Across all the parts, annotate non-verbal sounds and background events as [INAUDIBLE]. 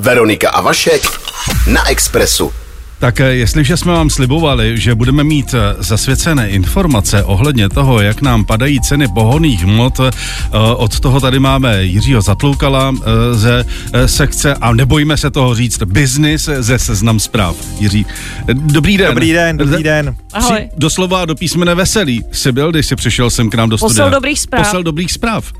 Veronika a Vašek na Expressu. Tak eh, jestliže jsme vám slibovali, že budeme mít eh, zasvěcené informace ohledně toho, jak nám padají ceny pohoných hmot, eh, od toho tady máme Jiřího Zatloukala ze sekce a nebojíme se toho říct business ze seznam zpráv. Jiří, dobrý den. Dobrý den, dobrý den. Ahoj. doslova do písmene veselý jsi byl, když jsi přišel sem k nám do studia. Posel dobrých zpráv. Posel dobrých zpráv.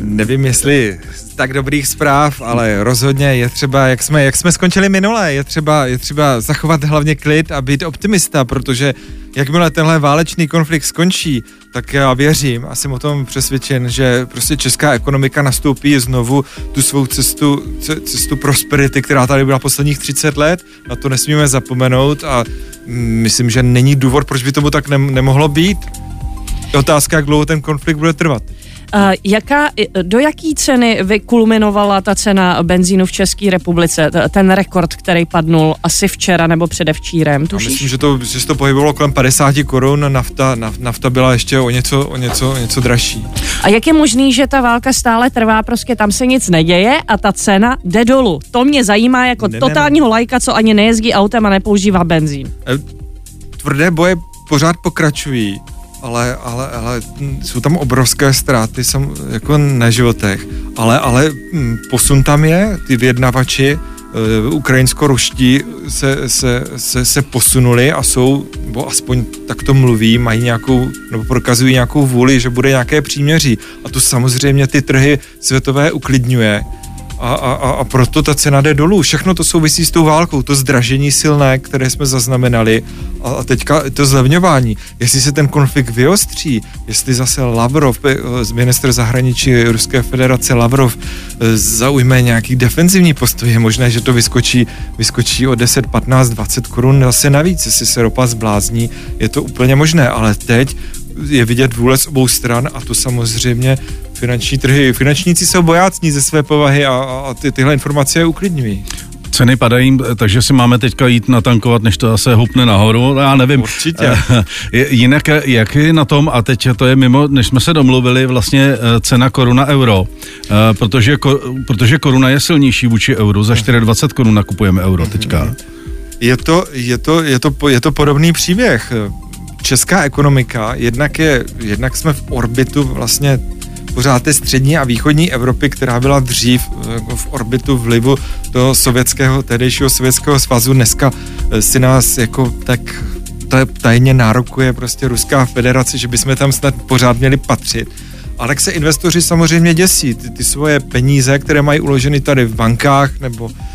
Nevím, jestli tak dobrých zpráv, ale rozhodně je třeba, jak jsme, jak jsme skončili minule, je třeba, je třeba zachovat hlavně klid a být optimista, protože jakmile tenhle válečný konflikt skončí, tak já věřím a jsem o tom přesvědčen, že prostě česká ekonomika nastoupí znovu tu svou cestu, cestu prosperity, která tady byla posledních 30 let. Na to nesmíme zapomenout a myslím, že není důvod, proč by tomu tak nemohlo být. Otázka, jak dlouho ten konflikt bude trvat. Jaká, do jaký ceny vykulminovala ta cena benzínu v České republice? Ten rekord, který padnul asi včera nebo předevčírem, tušíš? Já myslím, že to, že to pohybovalo kolem 50 korun, nafta, nafta byla ještě o něco, o, něco, o něco dražší. A jak je možný, že ta válka stále trvá, prostě tam se nic neděje a ta cena jde dolů? To mě zajímá jako ne, totálního ne, ne. lajka, co ani nejezdí autem a nepoužívá benzín. E, tvrdé boje pořád pokračují ale, ale, ale jsou tam obrovské ztráty sam, jako na životech, ale, ale hm, posun tam je, ty vyjednavači uh, ukrajinsko-ruští se, se, se, se posunuli a jsou, nebo aspoň tak to mluví, mají nějakou, nebo prokazují nějakou vůli, že bude nějaké příměří. A to samozřejmě ty trhy světové uklidňuje a, a, a proto ta cena jde dolů. Všechno to souvisí s tou válkou, to zdražení silné, které jsme zaznamenali a, a teďka to zlevňování. Jestli se ten konflikt vyostří, jestli zase Lavrov, eh, minister zahraničí Ruské federace Lavrov eh, zaujme nějaký defenzivní postoj, je možné, že to vyskočí, vyskočí o 10, 15, 20 korun zase navíc, jestli se ropa zblázní, je to úplně možné, ale teď je vidět vůle z obou stran a to samozřejmě finanční trhy. Finančníci jsou bojácní ze své povahy a, a ty, tyhle informace je uklidňují. Ceny padají, takže si máme teďka jít natankovat, než to zase hupne nahoru. Já nevím. Určitě. [LAUGHS] Jinak, jak je na tom, a teď to je mimo, než jsme se domluvili, vlastně eh, cena koruna euro, eh, protože, protože koruna je silnější vůči euru, za 24 korun nakupujeme euro teďka. Je to, je to, je to, je to podobný příběh česká ekonomika, jednak, je, jednak jsme v orbitu vlastně pořád té střední a východní Evropy, která byla dřív jako v orbitu vlivu toho sovětského, tehdejšího sovětského svazu, dneska eh, si nás jako tak tajně nárokuje prostě Ruská federace, že bychom tam snad pořád měli patřit. Ale tak se investoři samozřejmě děsí. Ty, ty svoje peníze, které mají uloženy tady v bankách nebo Eh,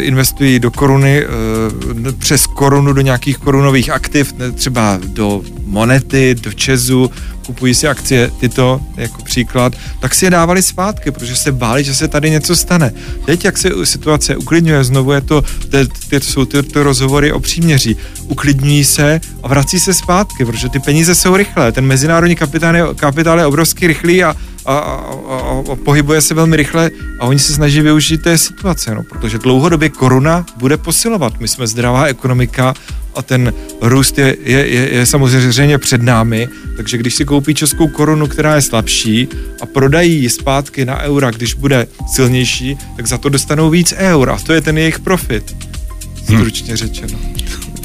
investují do koruny, eh, přes korunu do nějakých korunových aktiv, třeba do monety, do Česu, kupují si akcie tyto jako příklad, tak si je dávali zpátky, protože se báli, že se tady něco stane. Teď, jak se situace uklidňuje, znovu je to, ty, ty, jsou ty, rozhovory o příměří, uklidňují se a vrací se zpátky, protože ty peníze jsou rychlé, ten mezinárodní kapitál je, kapitál je obrovský rychlý a a, a, a, a pohybuje se velmi rychle a oni se snaží využít té situace, no, protože dlouhodobě koruna bude posilovat. My jsme zdravá ekonomika a ten růst je, je, je, je samozřejmě před námi, takže když si koupí českou korunu, která je slabší a prodají ji zpátky na eura, když bude silnější, tak za to dostanou víc eur a to je ten jejich profit, stručně hmm. řečeno.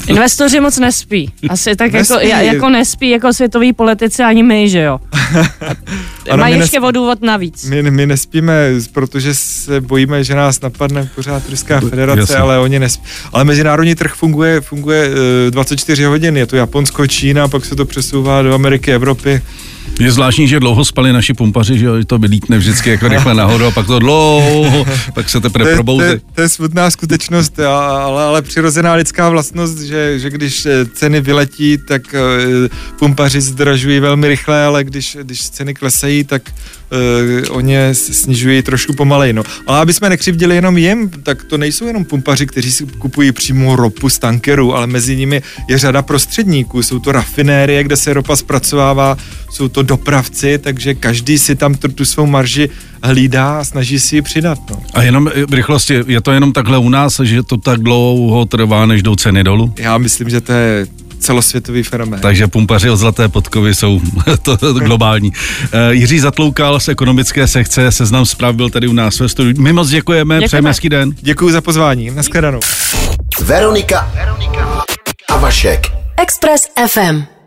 Investoři moc nespí. Asi tak jako- nespí. Jako, jako nespí jako světoví politici ani my, že jo. [LAUGHS] ano, Mají ještě o důvod navíc. My, my nespíme, protože se bojíme, že nás napadne pořád Ruská federace, Jasně. ale oni nespí. Ale mezinárodní trh funguje, funguje 24 eh, hodin. Je to Japonsko, Čína, pak se to přesouvá do Ameriky, Evropy. Je zvláštní, že dlouho spali naši pumpaři, že to vylítne vždycky jako rychle nahoru a pak to dlouho, pak se teprve probouzí. To, to, to je smutná skutečnost, ale, ale přirozená lidská vlastnost, že, že když eh, ceny vyletí, tak uh, pumpaři zdražují velmi rychle, ale když, když ceny klesají, tak uh, oni snižují trošku pomalej. No. Ale aby jsme nekřivdili jenom jim, tak to nejsou jenom pumpaři, kteří si kupují přímo ropu z tankerů, ale mezi nimi je řada prostředníků. Jsou to rafinérie, kde se ropa zpracovává, jsou to dopravci, takže každý si tam tu, tu svou marži hlídá a snaží si ji přidat. No. A jenom v rychlosti, je to jenom takhle u nás, že to tak dlouho trvá, než jdou ceny dolů? Já myslím, že to je celosvětový fenomén. Takže pumpaři od Zlaté podkovy jsou to, [LAUGHS] to globální. Uh, Jiří Zatloukal z ekonomické sekce Seznam zpráv byl tady u nás ve studiu. My moc děkujeme, děkujeme. přejeme hezký den. Děkuji za pozvání, nashledanou. Veronika, Veronika a Vašek. Express FM.